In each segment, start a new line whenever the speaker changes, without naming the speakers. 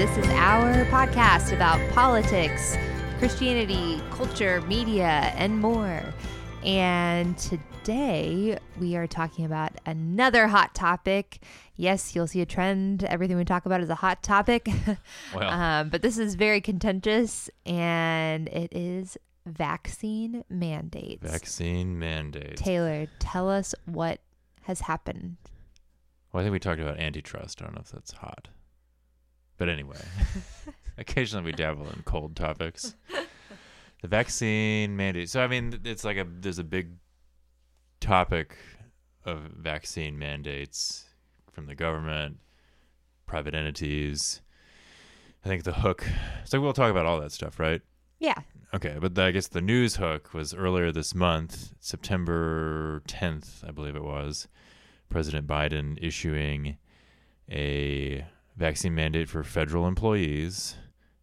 This is our podcast about politics, Christianity, culture, media, and more. And today we are talking about another hot topic. Yes, you'll see a trend. Everything we talk about is a hot topic.
Well.
um, but this is very contentious, and it is vaccine mandates.
Vaccine mandates.
Taylor, tell us what has happened.
well, I think we talked about antitrust. I don't know if that's hot. But anyway, occasionally we dabble in cold topics. The vaccine mandate. So I mean, it's like a there's a big topic of vaccine mandates from the government, private entities. I think the hook. So we'll talk about all that stuff, right?
Yeah.
Okay, but the, I guess the news hook was earlier this month, September 10th, I believe it was, President Biden issuing a vaccine mandate for federal employees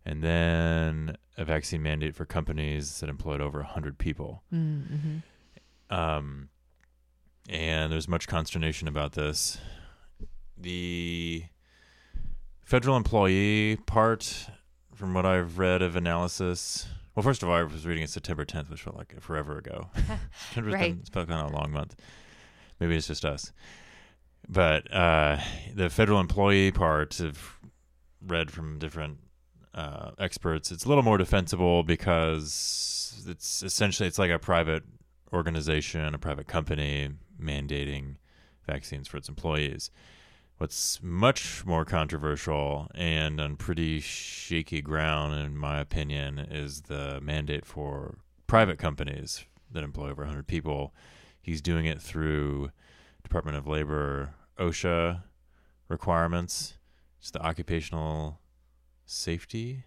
and then a vaccine mandate for companies that employed over 100 people.
Mm-hmm.
Um, and there's much consternation about this. The federal employee part, from what I've read of analysis, well, first of all, I was reading it September 10th, which felt like forever ago. September's
Right.
been, it's felt kind of a long month. Maybe it's just us. But uh, the federal employee part, I've read from different uh, experts, it's a little more defensible because it's essentially it's like a private organization, a private company mandating vaccines for its employees. What's much more controversial and on pretty shaky ground, in my opinion, is the mandate for private companies that employ over 100 people. He's doing it through Department of Labor OSHA requirements. It's the Occupational Safety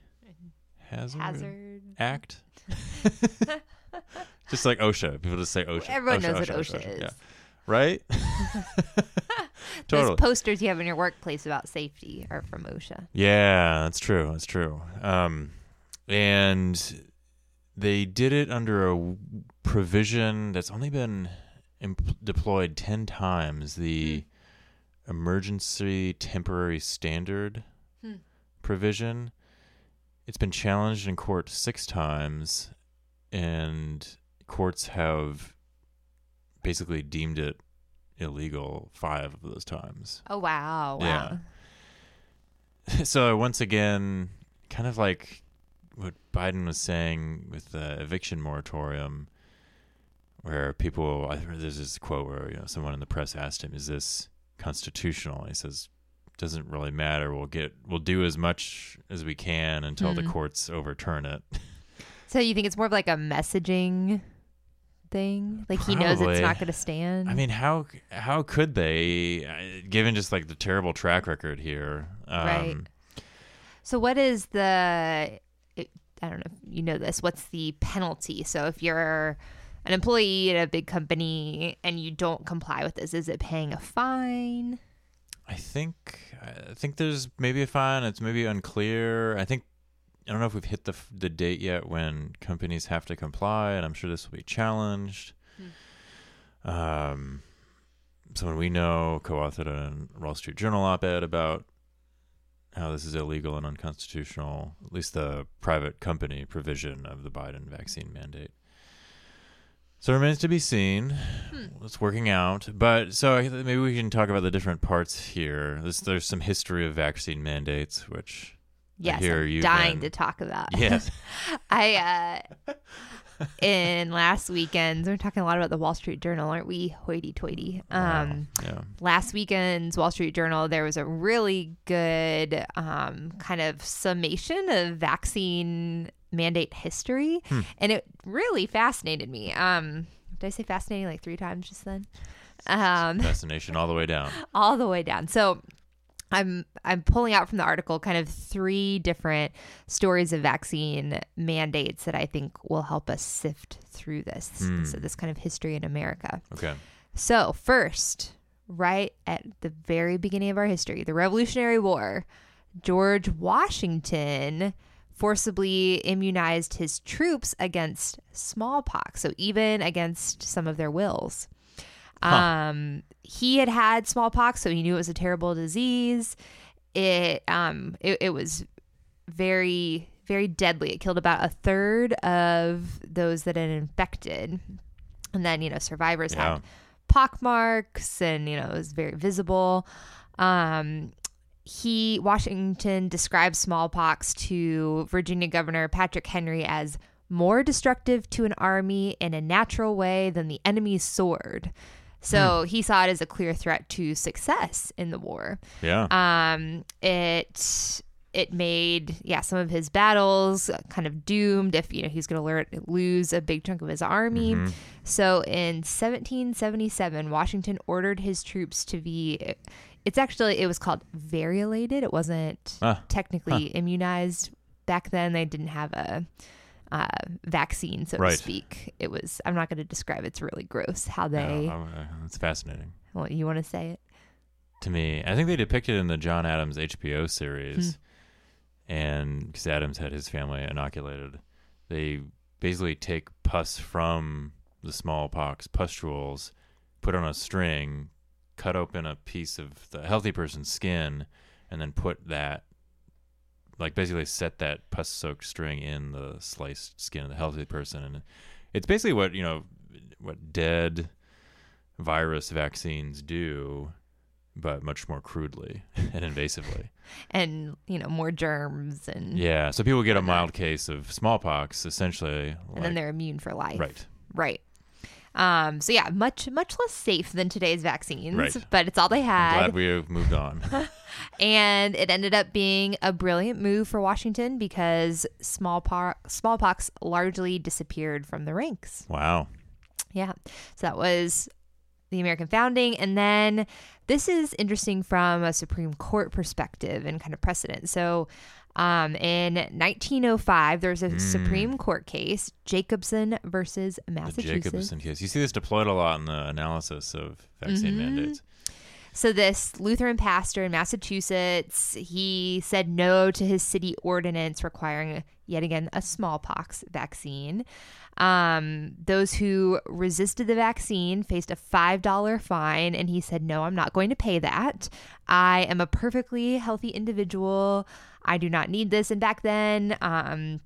Hazard,
Hazard.
Act. just like OSHA. People just say OSHA.
Everyone
OSHA,
knows what OSHA, is.
Yeah. Right?
Those posters you have in your workplace about safety are from OSHA.
Yeah, that's true. That's true. Um, and they did it under a provision that's only been imp- deployed 10 times the emergency temporary standard
Hmm.
provision. It's been challenged in court six times, and courts have basically deemed it illegal five of those times.
Oh wow! Wow.
Yeah. so once again, kind of like what Biden was saying with the eviction moratorium, where people, I heard there's this quote where you know someone in the press asked him, "Is this constitutional?" He says, "Doesn't really matter. We'll get, we'll do as much as we can until the
Mhm.
courts overturn it."
So you think it's more of like a messaging thing? Like he knows it's not going to stand.
I mean, how how could they, given just like the terrible track record here? Um,
Right. So what is the? I don't know. if You know this. What's the penalty? So if you're an employee at a big company and you don't comply with this, is it paying a fine?
I think I think there's maybe a fine. It's maybe unclear. I think I don't know if we've hit the the date yet when companies have to comply, and I'm sure this will be challenged. Um, someone we know co-authored a Wall Street Journal op-ed about how this is illegal and unconstitutional. At least the private company provision of the Biden vaccine mandate. So it remains to be seen. It's working out, but so maybe we can talk about the different parts here. There's, there's some history of vaccine mandates, which
Yes,
you've
dying
been-
to talk about.
yes,
I uh in last weekend's we're talking a lot about the Wall Street Journal, aren't we? Hoity toity. Um
yeah,
last weekend's Wall Street Journal, there was a really good um, kind of summation of vaccine mandate history,
Hmm.
and it really fascinated me. Um, did I say fascinating like three times just then? Um,
fascination all the way down.
all the way down. So I'm I'm pulling out from the article kind of three different stories of vaccine mandates that I think will help us sift through this
Hmm.
so this kind of history in America.
Okay,
So, first, right at the very beginning of our history, the Revolutionary War, George Washington forcibly immunized his troops against smallpox, so even against some of their wills.
Huh.
Um, he had had smallpox, so he knew it was a terrible disease. It um, it, it was very, very deadly. It killed about a third of those that had infected. And then, you know, survivors
Yeah.
had pock marks and, you know, it was very visible. Um, he, Washington described smallpox to Virginia Governor Patrick Henry as more destructive to an army in a natural way than the enemy's sword. So he saw it as a clear threat to success in the war.
Yeah.
Um, it it made yeah some of his battles kind of doomed if you know he's going to lose a big chunk of his army.
Mhm.
So in 1777, Washington ordered his troops to be. It's actually it was called variolated. It wasn't
Ah,
technically immunized back then. They didn't have a. Uh, vaccine, so
Right.
to speak. It was. I'm not going to describe. It's really gross how they.
Uh, it's fascinating
Well, you want to say it?
to me. I think they depicted in the John Adams HBO
Hmm.
series, and because Adams had his family inoculated, they basically take pus from the smallpox pustules, put on a string, cut open a piece of the healthy person's skin, and then put that. Like basically set that pus-soaked string in the sliced skin of the healthy person, and it's basically what you know, what dead virus vaccines do, but much more crudely and invasively.
And you know more germs and
Yeah, so people get a mild case of smallpox, essentially,
and
like-
then they're immune for life.
right.
Right. Um, so yeah, much much less safe than today's vaccines,
Right.
but it's all they had.
I'm glad we have moved on.
and it ended up being a brilliant move for Washington because smallpox smallpox largely disappeared from the ranks.
wow.
Yeah, so that was the American founding, and then this is interesting from a Supreme Court perspective and kind of precedent. So. Um, in 1905, there was a
Mm.
Supreme Court case, Jacobson versus Massachusetts. The.
Jacobson case. You see this deployed a lot in the analysis of vaccine
Mhm.
mandates.
So this Lutheran pastor in Massachusetts, he said no to his city ordinance requiring yet again a smallpox vaccine. Um, those who resisted the vaccine faced a five dollar fine, and he said, "No, I'm not going to pay that. I am a perfectly healthy individual. I do not need this." And back then, um,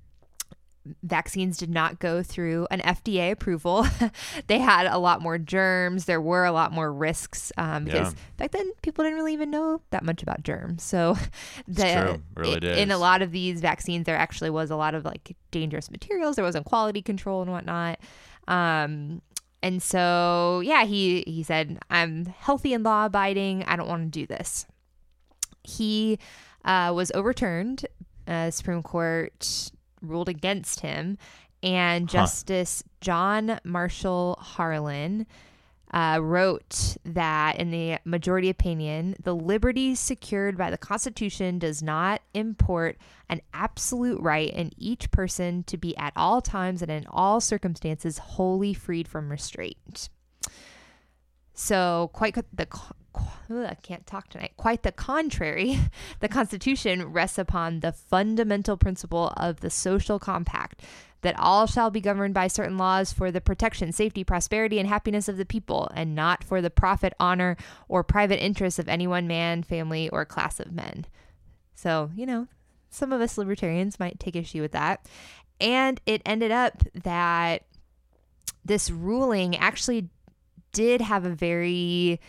vaccines did not go through an FDA approval. they had a lot more germs. There were a lot more risks um, because
Yeah.
back then people didn't really even know that much about germs. So, the, i- in a lot of these vaccines, there actually was a lot of like dangerous materials. There wasn't quality control and whatnot. Um, and so, yeah, he he said, "I'm healthy and law abiding. I don't want to do this." He uh, was overturned. Uh, Supreme Court ruled against him, and
Huh.
Justice John Marshall Harlan uh, wrote that in the majority opinion, the liberty secured by the Constitution does not import an absolute right in each person to be at all times and in all circumstances wholly freed from restraint. So, quite the I can't talk tonight. Quite the contrary, the Constitution rests upon the fundamental principle of the social compact that all shall be governed by certain laws for the protection, safety, prosperity, and happiness of the people, and not for the profit, honor, or private interests of any one man, family, or class of men. So, you know, some of us libertarians might take issue with that. And it ended up that this ruling actually did have a very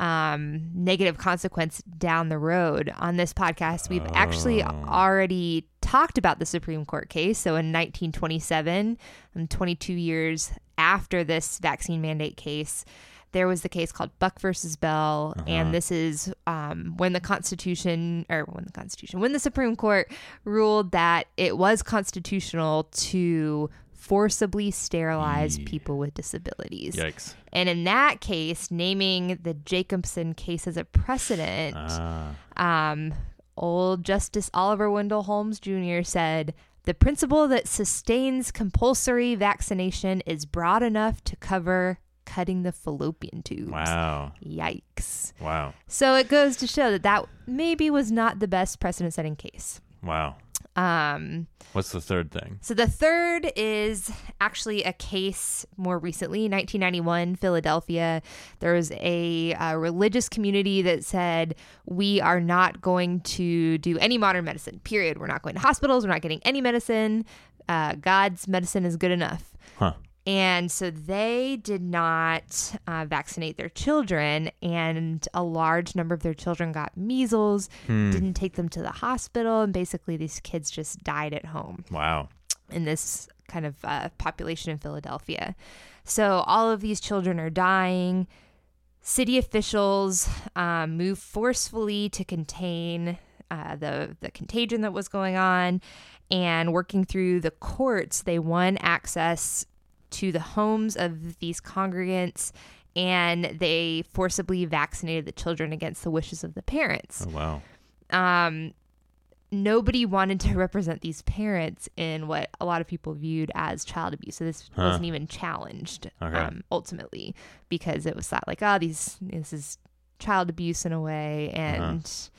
um, negative consequence down the road. On this podcast, we've actually
Oh.
already talked about the Supreme Court case. So in 1927, um, 22 years after this vaccine mandate case, there was the case called Buck versus Bell,
Uh-huh.
and this is um, when the Constitution, or when the Constitution, when the Supreme Court ruled that it was constitutional to forcibly sterilize
Yee.
people with disabilities.
Yikes.
And in that case, naming the Jacobson case as a precedent,
Ah.
um, old Justice Oliver Wendell Holmes Jr. said, the principle that sustains compulsory vaccination is broad enough to cover cutting the fallopian tubes.
wow.
Yikes.
Wow.
So it goes to show that that maybe was not the best precedent setting case.
Wow.
Um,
What's the third thing?
so the third is actually a case more recently, 1991, Philadelphia. There was a, uh religious community that said, We are not going to do any modern medicine, period. We're not going to hospitals. We're not getting any medicine. Uh, God's medicine is good enough.
Huh.
And so they did not uh, vaccinate their children, and a large number of their children got measles,
Hmm.
didn't take them to the hospital, and basically these kids just died at home
Wow.
in this kind of uh, population in Philadelphia. So all of these children are dying. City officials um, move forcefully to contain uh, the the contagion that was going on, and working through the courts, they won access to the homes of these congregants. And they forcibly vaccinated the children against the wishes of the parents
Oh wow.
um, nobody wanted to represent these parents in what a lot of people viewed as child abuse. So this
Huh.
wasn't even challenged
Okay.
um, ultimately because it was thought like, oh, these this is child abuse in a way,
Uh-huh.
and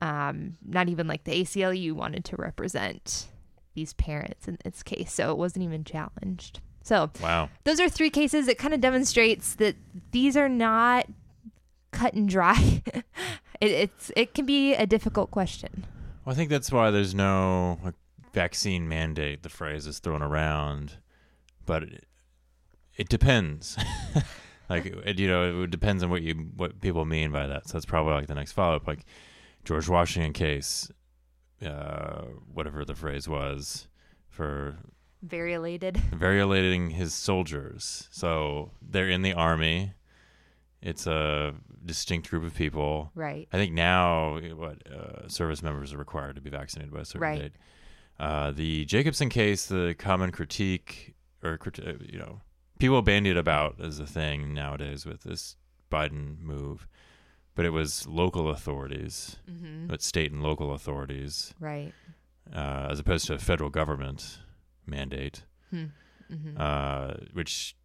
um, not even like the ACLU wanted to represent these parents in this case, so it wasn't even challenged. So
Wow.
those are three cases. It kind of demonstrates that these are not cut and dry. it, it's it can be a difficult question.
Well, I think that's why there's no vaccine mandate. The phrase is thrown around, but it, it depends. like it, you know, it depends on what you what people mean by that. So that's probably like the next follow up. Like George Washington case, uh, whatever the phrase was for
Variolated.
variolating his soldiers. So they're in the army. It's a distinct group of people.
Right.
I think now what uh, service members are required to be vaccinated by a certain
Right.
date. Uh, the Jacobson case, the common critique or uh, you know people bandied about as a thing nowadays with this Biden move, but it was local authorities,
Mm-hmm.
but state and local authorities,
Right.
uh, as opposed to a federal government mandate
Mm-hmm.
uh, which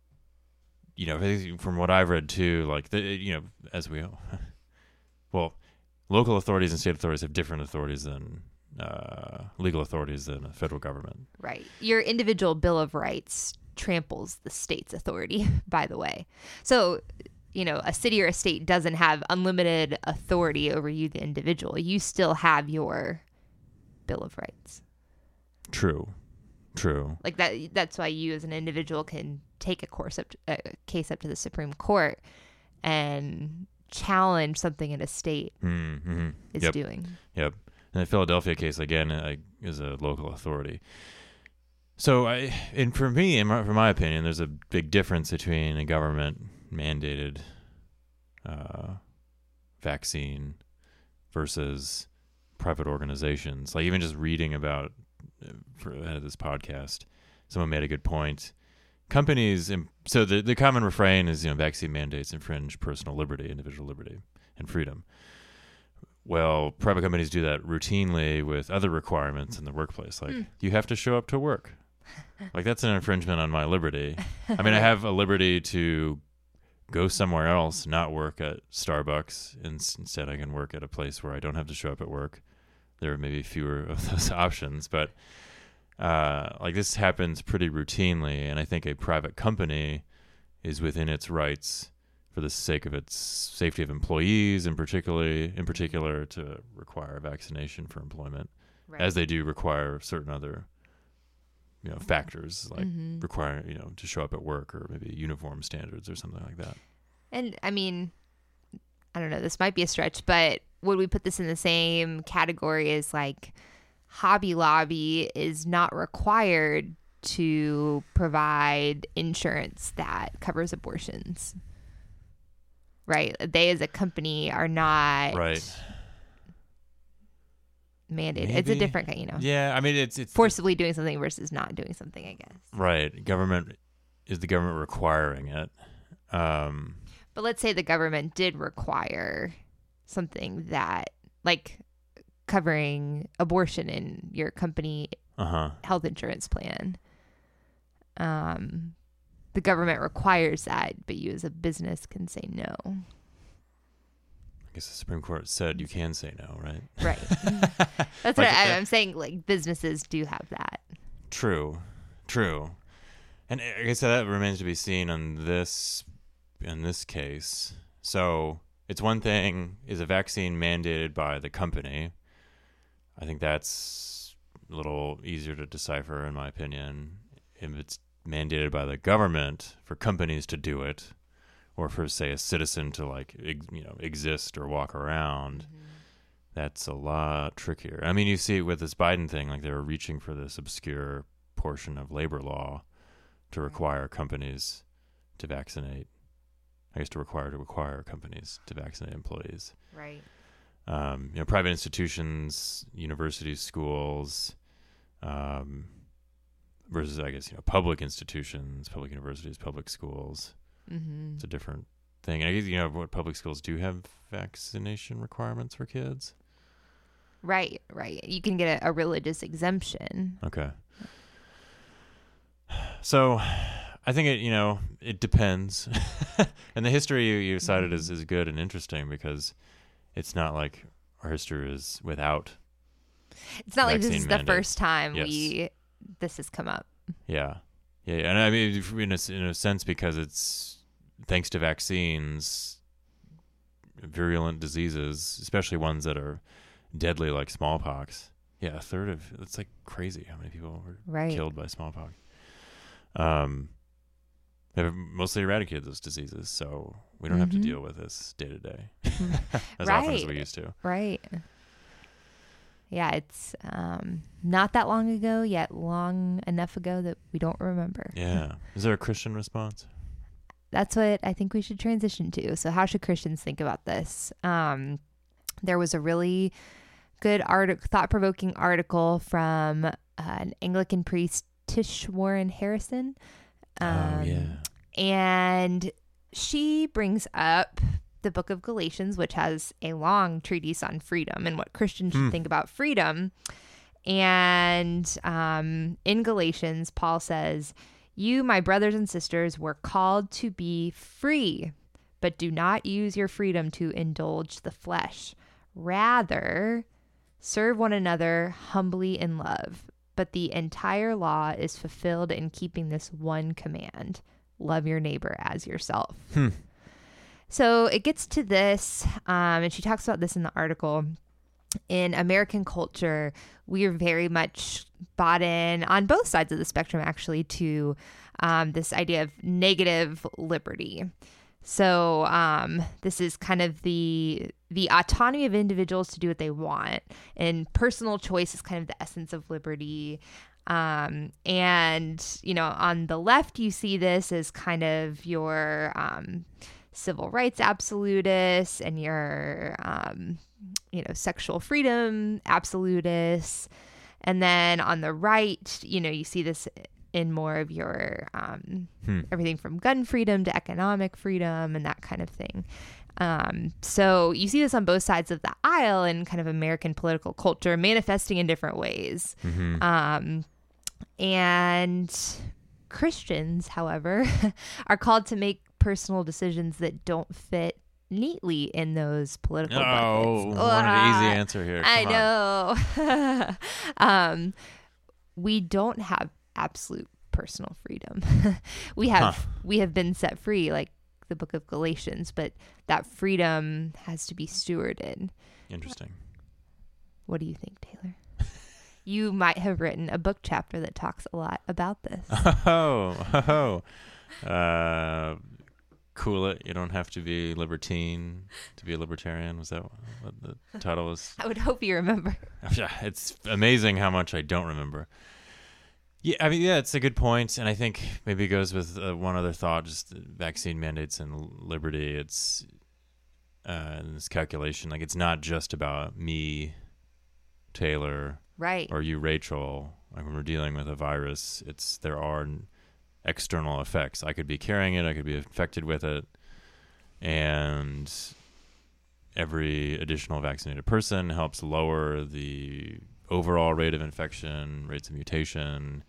you know from what I've read too, like the you know as we well, local authorities and state authorities have different authorities than uh, legal authorities than the federal government.
right. Your individual Bill of Rights tramples the state's authority, by the way. So, you know, a city or a state doesn't have unlimited authority over you, the individual. You still have your Bill of Rights.
True, true.
Like that. That's why you, as an individual, can take a course up, a case up to the Supreme Court and challenge something in a state
Mm-hmm.
is
Yep.
doing.
Yep. And the Philadelphia case again uh, is a local authority. So I, and for me, in my, for my opinion, there's a big difference between a government mandated uh, vaccine versus private organizations. Like even just reading about for of this podcast, someone made a good point. Companies, im- so the the common refrain is you know vaccine mandates infringe personal liberty, individual liberty, and freedom. Well, private companies do that routinely with other requirements in the workplace, like
Hmm.
you have to show up to work. like that's an infringement on my liberty. I mean, I have a liberty to go somewhere else, not work at Starbucks. and Instead, I can work at a place where I don't have to show up at work. There are maybe fewer of those options, but uh, like this happens pretty routinely, and I think a private company is within its rights for the sake of its safety of employees, and particularly in particular to require vaccination for employment,
Right.
as they do require certain other you know factors like
Mhm.
require you know to show up at work or maybe uniform standards or something like that.
And I mean, I don't know, this might be a stretch, but would we put this in the same category as like Hobby Lobby is not required to provide insurance that covers abortions? Right? They as a company are not
Right.
mandated. It's a different kind, you know.
Yeah, I mean it's it's
Forcibly doing something versus not doing something, I guess.
right. Government is the government requiring it. Um,
But let's say the government did require something that, like, covering abortion in your company
uh huh.
health insurance plan. Um, the government requires that, but you as a business can say no.
I guess the Supreme Court said you can say no, right?
Right. That's
Like,
what I,
uh,
I'm saying. Like businesses do have that.
True, true. And I guess that remains to be seen on this in this case. So it's one thing is a vaccine mandated by the company. I think that's a little easier to decipher, in my opinion. If it's mandated by the government for companies to do it, or for say a citizen to like ex- you know exist or walk around, mm-hmm. that's a lot trickier. I mean, you see with this Biden thing, like they were reaching for this obscure portion of labor law to mm-hmm. require companies to vaccinate. I guess to require to require companies to vaccinate employees.
Right.
Um, you know, private institutions, universities, schools, um, versus I guess you know public institutions, public universities, public schools.
Mm-hmm.
It's a different thing. And I guess you know what public schools do have vaccination requirements for kids.
Right. Right. You can get a, a religious exemption.
Okay. So, I think it you know it depends, and the history you, you cited is is good and interesting because it's not like our history is without.
It's not like this is the first time
Yes.
we this has come up.
Yeah, yeah, yeah. and I mean in a, in a sense because it's thanks to vaccines, virulent diseases, especially ones that are deadly like smallpox. Yeah, a third of it's like crazy how many people were
Right.
killed by smallpox. Um, they've mostly eradicated those diseases, so we don't have to
Mhm.
deal with this day to day as often as we used to.
Right. Yeah, it's um, not that long ago, yet long enough ago that we don't remember.
Yeah. Is there a Christian response?
That's what I think we should transition to. So, how should Christians think about this? Um, there was a really good art, thought-provoking article from uh, an Anglican priest, Tish Warren Harrison.
oh
Um,
yeah.
And she brings up the book of Galatians, which has a long treatise on freedom and what Christians
Hmm.
should think about freedom. And um, in Galatians, Paul says, You, my brothers and sisters, were called to be free, but do not use your freedom to indulge the flesh. Rather, serve one another humbly in love. But the entire law is fulfilled in keeping this one command love your neighbor as yourself.
Hmm.
So it gets to this, um, and she talks about this in the article. In American culture, we are very much bought in on both sides of the spectrum, actually, to um, this idea of negative liberty. So um, this is kind of the the autonomy of individuals to do what they want, and personal choice is kind of the essence of liberty. Um, and you know, on the left, you see this as kind of your um, civil rights absolutists and your um, you know sexual freedom absolutists, and then on the right, you know, you see this in more of your um,
Hmm.
everything from gun freedom to economic freedom and that kind of thing. Um, so you see this on both sides of the aisle in kind of American political culture manifesting in different ways.
hmm
Um, and Christians, however, are called to make personal decisions that don't fit neatly in those political
Oh,
buckets.
what an easy answer here.
I
Come on.
know. um, we don't have absolute personal freedom. we have
Huh.
we have been set free, like the book of Galatians, but that freedom has to be stewarded.
Interesting.
What do you think, Taylor? You might have written a book chapter that talks a lot about this.
Oh, oh. Uh, cool it. You don't have to be libertine to be a libertarian. Was that what the title was?
I would hope you remember.
Yeah, it's amazing how much I don't remember. Yeah, I mean, yeah, it's a good point, and I think maybe it goes with uh, one other thought: just vaccine mandates and liberty. It's uh, in this calculation, like it's not just about me, Taylor,
Right.
or you, Rachel. Like when we're dealing with a virus, it's there are external effects. I could be carrying it. I could be infected with it, and every additional vaccinated person helps lower the overall rate of infection, rates of mutation,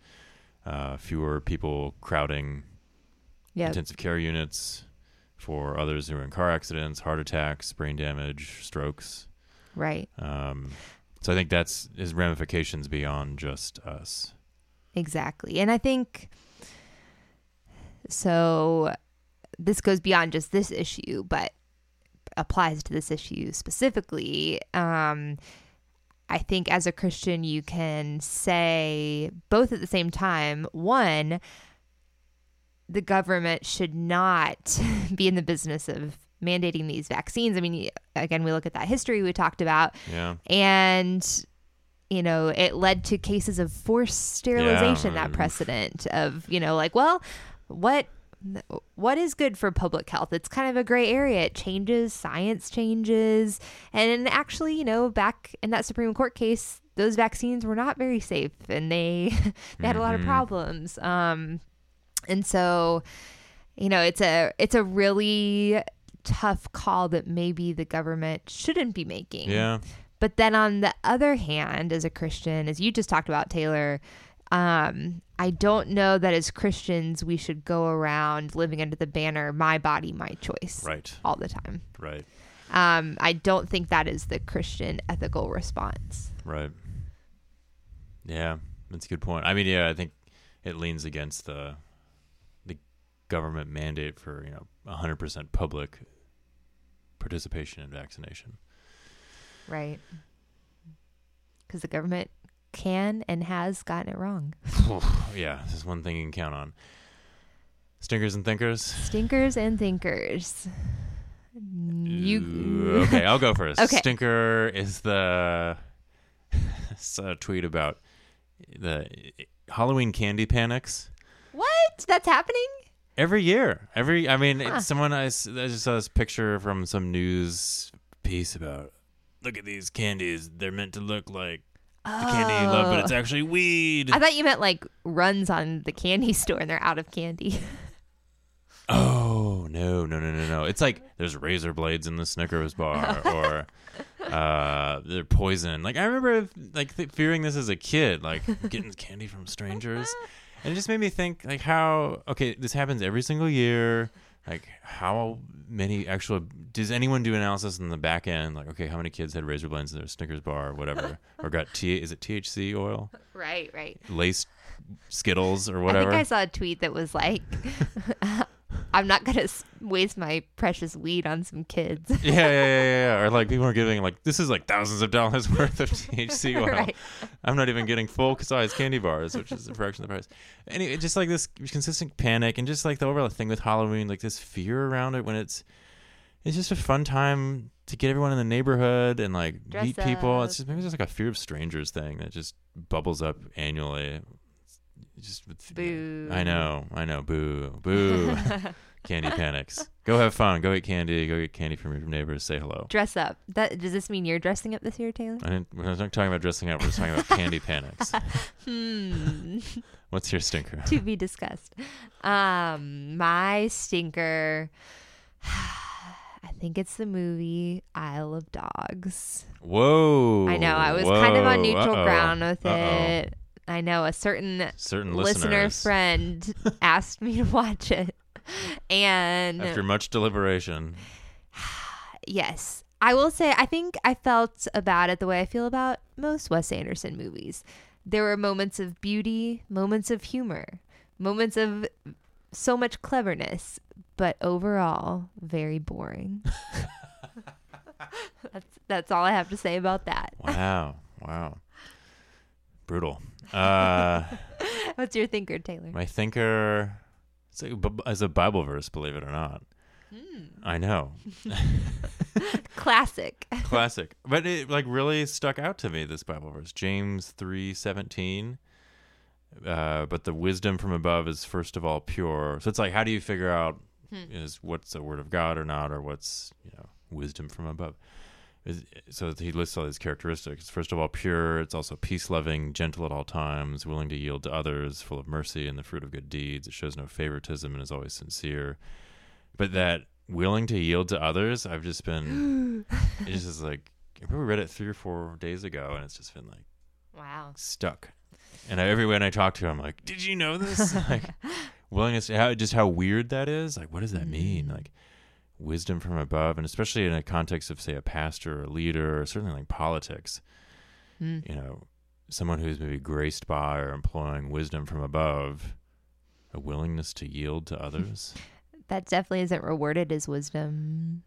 uh, fewer people crowding
yeah.
intensive care units, for others who are in car accidents, heart attacks, brain damage, strokes.
Right.
Um, so I think that's his ramifications beyond just us.
Exactly. And I think so this goes beyond just this issue, but applies to this issue specifically. Um, I think as a Christian, you can say both at the same time one, the government should not be in the business of mandating these vaccines. I mean, again, we look at that history we talked about.
Yeah.
And you know, it led to cases of forced sterilization,
Yeah.
that precedent of, you know, like, well, what what is good for public health? It's kind of a gray area. It changes, science changes. And actually, you know, back in that Supreme Court case, those vaccines were not very safe and they they had a lot of
Mhm.
problems. Um and so, you know, it's a it's a really tough call that maybe the government shouldn't be making.
Yeah.
But then on the other hand, as a Christian, as you just talked about, Taylor, um, I don't know that as Christians we should go around living under the banner "My body, my choice"
Right.
all the time.
Right.
Um, I don't think that is the Christian ethical response.
Right. Yeah, that's a good point. I mean, yeah, I think it leans against the the government mandate for you know 100% public participation in vaccination.
Right. Because the government can and has gotten it wrong.
yeah, this is one thing you can count on. Stinkers and thinkers.
Stinkers and thinkers. You
okay? I'll go first.
Okay.
Stinker is the saw a tweet about the Halloween candy panics.
what? That's happening?
Every year, every I mean,
Huh.
it's someone I, I just saw this picture from some news piece about. Look at these candies; they're meant to look like the candy you love, but it's
Oh.
actually weed.
I thought you meant like runs on the candy store and they're out of candy.
oh no, no, no, no, no! It's like there's razor blades in the Snickers bar, or uh, they're poison. Like I remember, like th- fearing this as a kid, like getting candy from strangers, and it just made me think, like how okay, this happens every single year. Like how many actual does anyone do analysis in the back end? Like okay, how many kids had razor blades in their Snickers bar or whatever, or got T is it THC oil,
right, right.
laced Skittles or whatever.
I think I saw a tweet that was like, I'm not going to waste my precious weed on some kids.
yeah, yeah, yeah, yeah. Or like people are giving like this is like thousands of dollars worth of THC oil.
right.
I'm not even getting full size candy bars, which is a fraction of the price. Anyway, just like this consistent panic and just like the overall thing with Halloween, like this fear around it when it's it's just a fun time to get everyone in the neighborhood and like
Dress
meet people. It's just maybe it's just like a fear of strangers thing that just bubbles up annually. Just with,
Boo.
I know, I know, boo, boo. candy panics. Go have fun. Go eat candy. Go get candy from your neighbors. Say hello.
Dress up. That Does this mean you're dressing up this year, Taylor?
I didn't, we're not talking about dressing up. We're just talking about candy panics.
Hmm.
What's your stinker?
to be discussed. Um, my stinker. I think it's the movie Isle of Dogs.
Whoa.
I know I was kind of on neutral
Uh-oh.
ground with
Uh-oh.
it. I know a certain
Certain
listener friend asked me to watch it. And
after much deliberation,
yes, I will say I think I felt about it the way I feel about most Wes Anderson movies. There were moments of beauty, moments of humor, moments of so much cleverness, but overall very boring. that's that's all I have to say about that.
wow, wow, brutal. Uh,
What's your thinker, Taylor?
my thinker it's a, is a Bible verse, believe it or not.
Hmm.
I know,
Classic.
classic, but it like really stuck out to me. This Bible verse, James three seventeen. Uh, but the wisdom from above is first of all pure. So it's like, how do you figure out
Hmm.
is what's the word of God or not, or what's you know wisdom from above? Is- So he lists all these characteristics. First of all, pure. It's also peace loving, gentle at all times, willing to yield to others, full of mercy and the fruit of good deeds. It shows no favoritism and is always sincere. But that willing to yield to others, I've just been. it's just like I we read it three or four days ago, and it's just been like
Wow.
stuck. And I, everyone I talk to, I'm like, "Did you know this?" like willingness, how just how weird that is. Like, what does that mean? Like, wisdom from above, and especially in a context of say a pastor or a leader, or certainly like politics.
Mm.
You know, someone who's maybe graced by or employing wisdom from above, a willingness to yield to others.
That definitely isn't rewarded as wisdom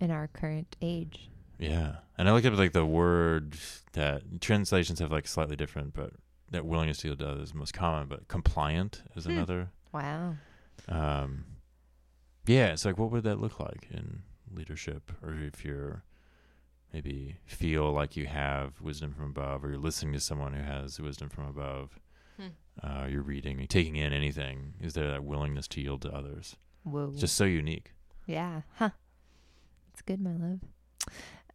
in our current age.
Yeah, and I looked up like the word that translations have like slightly different, but that willingness to yield to others is most common. But compliant is
Hmm.
another.
Wow.
Um, yeah, it's like what would that look like in leadership, or if you're maybe feel like you have wisdom from above, or you're listening to someone who has wisdom from above.
Hmm.
Uh, you're reading, you're taking in anything. Is there that willingness to yield to others?
Whoa.
It's just so unique.
Yeah. Huh. It's good, my love.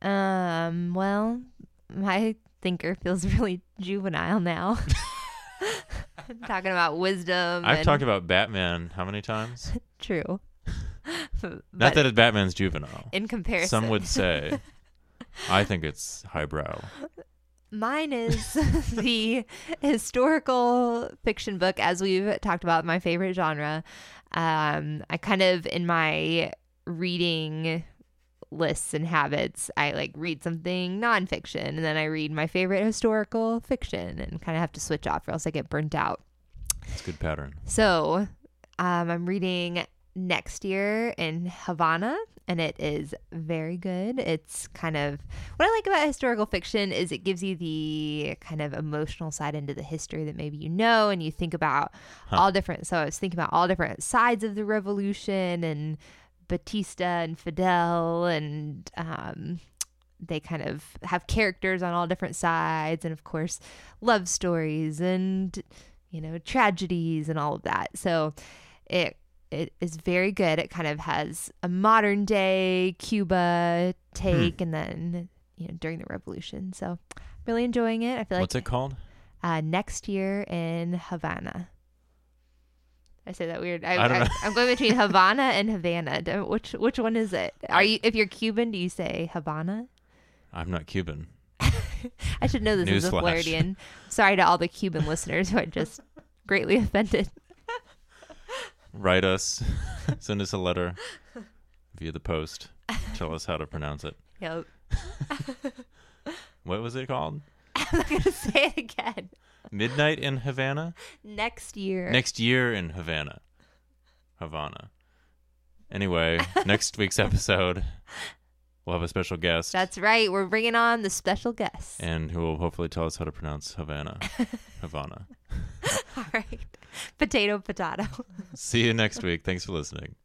Um, well, my thinker feels really juvenile now. Talking about wisdom.
I've talked about Batman how many times?
true.
Not that Batman's juvenile.
in comparison,
Some would say. I think it's highbrow.
Mine is the historical fiction book, as we've talked about, my favorite genre. Um, I kind of, in my reading lists and habits, I like read something nonfiction and then I read my favorite historical fiction and kind of have to switch off or else I get burnt out.
It's a good pattern.
So um, I'm reading next year in Havana, and it is very good. It's kind of what I like about historical fiction is it gives you the kind of emotional side into the history that maybe you know, and you think about
Huh.
all different. So I was thinking about all different sides of the revolution and Batista and Fidel and um, they kind of have characters on all different sides and of course love stories and you know tragedies and all of that so it it is very good it kind of has a modern day cuba take and then you know during the revolution so really enjoying it i feel like
What's it called?
uh, next year in havana I say that weird. I,
I don't know.
I, am going between Havana and Havana. Which which one is it? Are you if you're Cuban, do you say Havana?
I'm not Cuban.
I should know this as a. Floridian. Sorry to all the Cuban listeners who are just greatly offended.
Write us, send us a letter via the post. Tell us how to pronounce it.
Yep.
What was it called?
I'm not gonna say it again.
Midnight in Havana?
Next year.
Next year in Havana. Havana. Anyway, next week's episode, we'll have a special guest.
That's right. We're bringing on the special guest.
and who will hopefully tell us how to pronounce Havana. Havana.
All right. Potato, potato.
See you next week. Thanks for listening.